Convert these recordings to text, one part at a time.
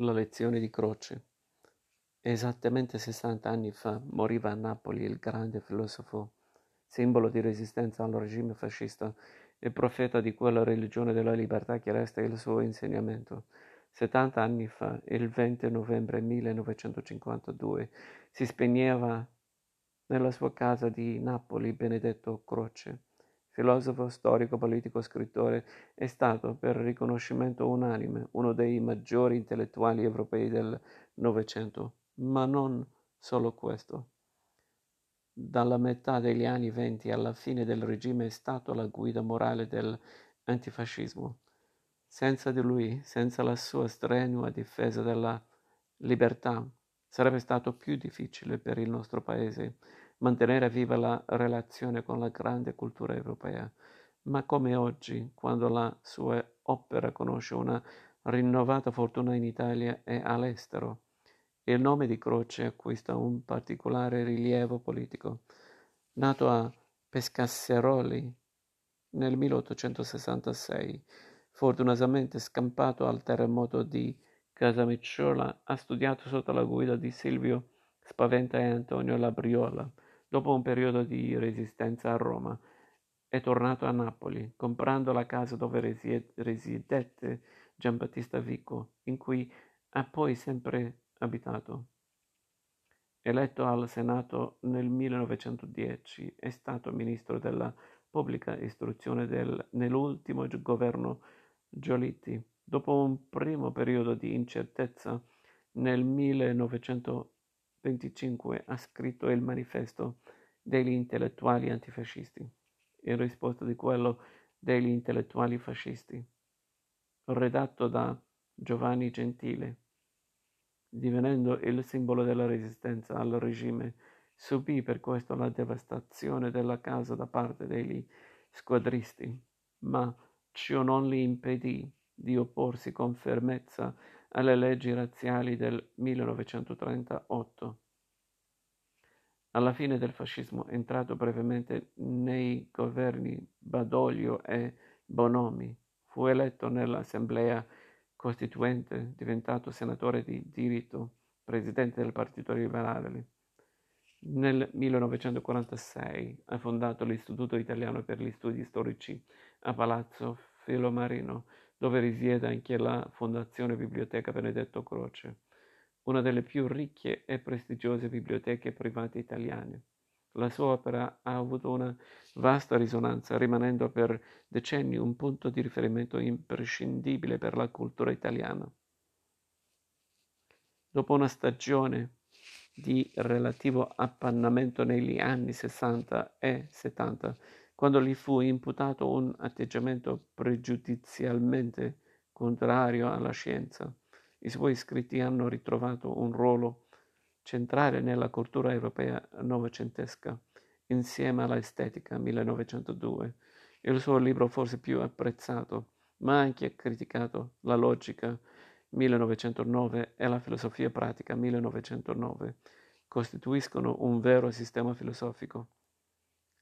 la lezione di Croce. Esattamente 60 anni fa moriva a Napoli il grande filosofo, simbolo di resistenza al regime fascista e profeta di quella religione della libertà che resta il suo insegnamento. 70 anni fa, il 20 novembre 1952, si spegneva nella sua casa di Napoli Benedetto Croce. Filosofo, storico, politico, scrittore, è stato, per riconoscimento unanime, uno dei maggiori intellettuali europei del Novecento, ma non solo questo. Dalla metà degli anni venti alla fine del regime è stato la guida morale dell'antifascismo. Senza di lui, senza la sua strenua difesa della libertà, sarebbe stato più difficile per il nostro Paese mantenere viva la relazione con la grande cultura europea. Ma come oggi, quando la sua opera conosce una rinnovata fortuna in Italia e all'estero, il nome di Croce acquista un particolare rilievo politico. Nato a Pescasseroli nel 1866, fortunatamente scampato al terremoto di Casamicciola, ha studiato sotto la guida di Silvio Spaventa e Antonio Labriola. Dopo un periodo di resistenza a Roma, è tornato a Napoli, comprando la casa dove risiedette Giambattista Vico, in cui ha poi sempre abitato. Eletto al Senato nel 1910, è stato ministro della pubblica istruzione del, nell'ultimo governo Giolitti. Dopo un primo periodo di incertezza, nel 1925 ha scritto il manifesto degli intellettuali antifascisti, in risposta di quello degli intellettuali fascisti, redatto da Giovanni Gentile. Divenendo il simbolo della resistenza al regime, subì per questo la devastazione della casa da parte degli squadristi, ma ciò non gli impedì di opporsi con fermezza alle leggi razziali del 1938. Alla fine del fascismo, entrato brevemente nei governi Badoglio e Bonomi, fu eletto nell'Assemblea Costituente, diventato senatore di diritto, presidente del Partito Liberale. Nel 1946 ha fondato l'Istituto Italiano per gli Studi Storici a Palazzo Filomarino, dove risiede anche la Fondazione Biblioteca Benedetto Croce, una delle più ricche e prestigiose biblioteche private italiane. La sua opera ha avuto una vasta risonanza, rimanendo per decenni un punto di riferimento imprescindibile per la cultura italiana. Dopo una stagione di relativo appannamento negli anni 60 e 70, quando gli fu imputato un atteggiamento pregiudizialmente contrario alla scienza. I suoi scritti hanno ritrovato un ruolo centrale nella cultura europea novecentesca, insieme all'estetica 1902. Il suo libro forse più apprezzato, ma anche criticato, La logica 1909 e la filosofia pratica 1909, costituiscono un vero sistema filosofico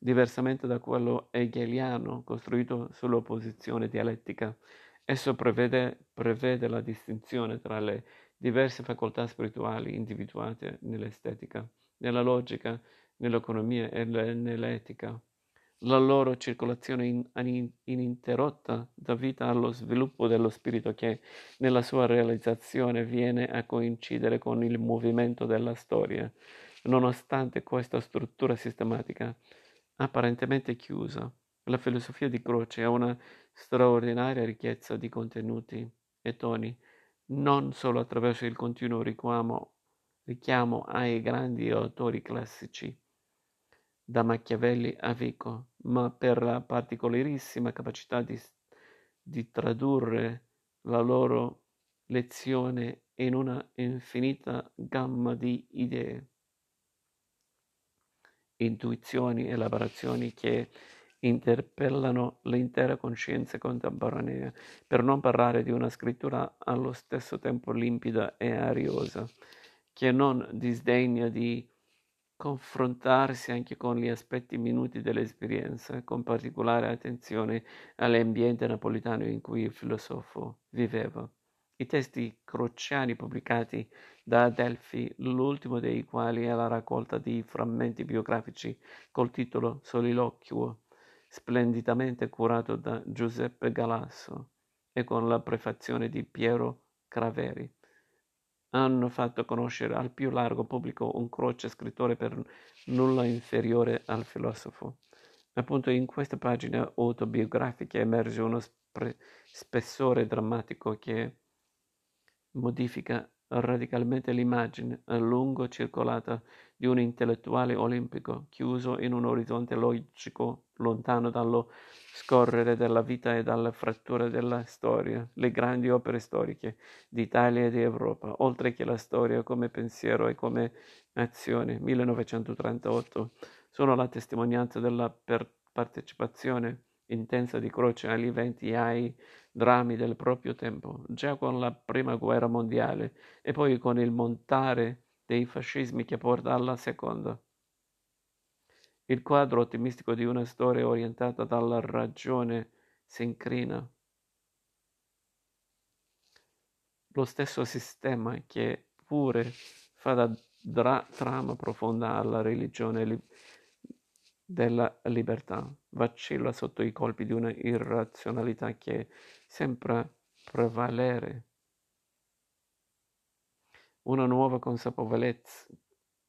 diversamente da quello hegeliano costruito sull'opposizione dialettica. Esso prevede, prevede la distinzione tra le diverse facoltà spirituali individuate nell'estetica, nella logica, nell'economia e nell'etica. La loro circolazione in, in, ininterrotta dà vita allo sviluppo dello spirito che, nella sua realizzazione, viene a coincidere con il movimento della storia. Nonostante questa struttura sistematica, apparentemente chiusa. La filosofia di Croce ha una straordinaria ricchezza di contenuti e toni, non solo attraverso il continuo richiamo, richiamo ai grandi autori classici, da Machiavelli a Vico, ma per la particolarissima capacità di, di tradurre la loro lezione in una infinita gamma di idee intuizioni, elaborazioni che interpellano l'intera coscienza contemporanea, per non parlare di una scrittura allo stesso tempo limpida e ariosa, che non disdegna di confrontarsi anche con gli aspetti minuti dell'esperienza, con particolare attenzione all'ambiente napolitano in cui il filosofo viveva. I testi crociani pubblicati da Adelphi, l'ultimo dei quali è la raccolta di frammenti biografici col titolo Soliloquio, splendidamente curato da Giuseppe Galasso e con la prefazione di Piero Craveri hanno fatto conoscere al più largo pubblico un croce scrittore per nulla inferiore al filosofo. Appunto in queste pagine autobiografiche emerge uno spre- spessore drammatico che modifica radicalmente l'immagine a lungo circolata di un intellettuale olimpico chiuso in un orizzonte logico lontano dallo scorrere della vita e dalle fratture della storia, le grandi opere storiche d'Italia e di Europa, oltre che la storia come pensiero e come azione. 1938 sono la testimonianza della per- partecipazione intensa di Croce agli eventi e ai drammi del proprio tempo, già con la prima guerra mondiale e poi con il montare dei fascismi che porta alla seconda. Il quadro ottimistico di una storia orientata dalla ragione si incrina. Lo stesso sistema che pure fa da dra- trama profonda alla religione li- della libertà vacilla sotto i colpi di una irrazionalità che sembra prevalere. Una nuova consapevolezza,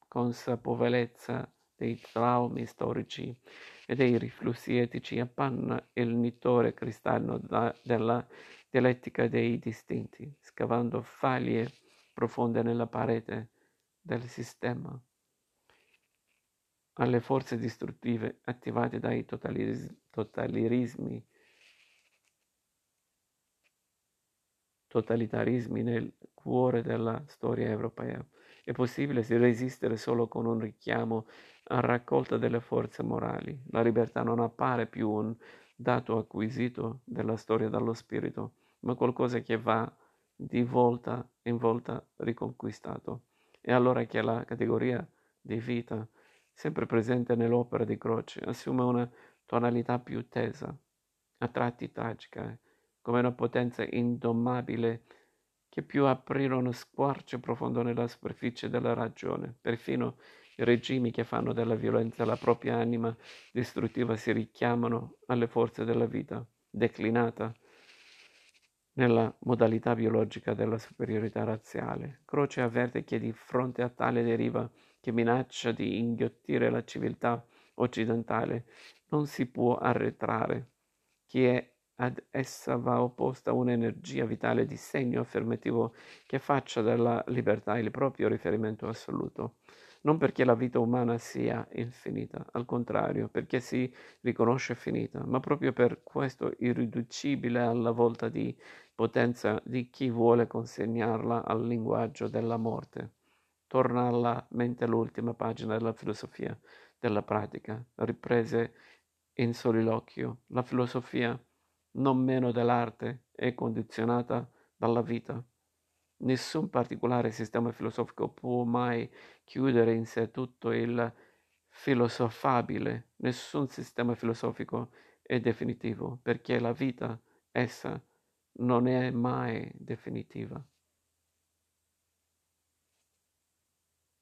consapevolezza dei traumi storici e dei riflussi etici appanna il nittore cristallo da, della dialettica dei distinti, scavando faglie profonde nella parete del sistema alle forze distruttive attivate dai totalitarismi, totalitarismi nel cuore della storia europea. È possibile resistere solo con un richiamo a raccolta delle forze morali. La libertà non appare più un dato acquisito della storia dallo spirito, ma qualcosa che va di volta in volta riconquistato. È allora che la categoria di vita sempre presente nell'opera di Croce, assume una tonalità più tesa, a tratti tragica, come una potenza indomabile che più aprire uno squarcio profondo nella superficie della ragione. Perfino i regimi che fanno della violenza la propria anima distruttiva si richiamano alle forze della vita, declinata nella modalità biologica della superiorità razziale. Croce avverte che di fronte a tale deriva che minaccia di inghiottire la civiltà occidentale, non si può arretrare, che ad essa va opposta un'energia vitale di segno affermativo che faccia della libertà il proprio riferimento assoluto. Non perché la vita umana sia infinita, al contrario, perché si riconosce finita, ma proprio per questo irriducibile alla volta di potenza di chi vuole consegnarla al linguaggio della morte torna alla mente l'ultima pagina della filosofia della pratica, riprese in soliloquio. La filosofia, non meno dell'arte, è condizionata dalla vita. Nessun particolare sistema filosofico può mai chiudere in sé tutto il filosofabile. Nessun sistema filosofico è definitivo, perché la vita, essa, non è mai definitiva.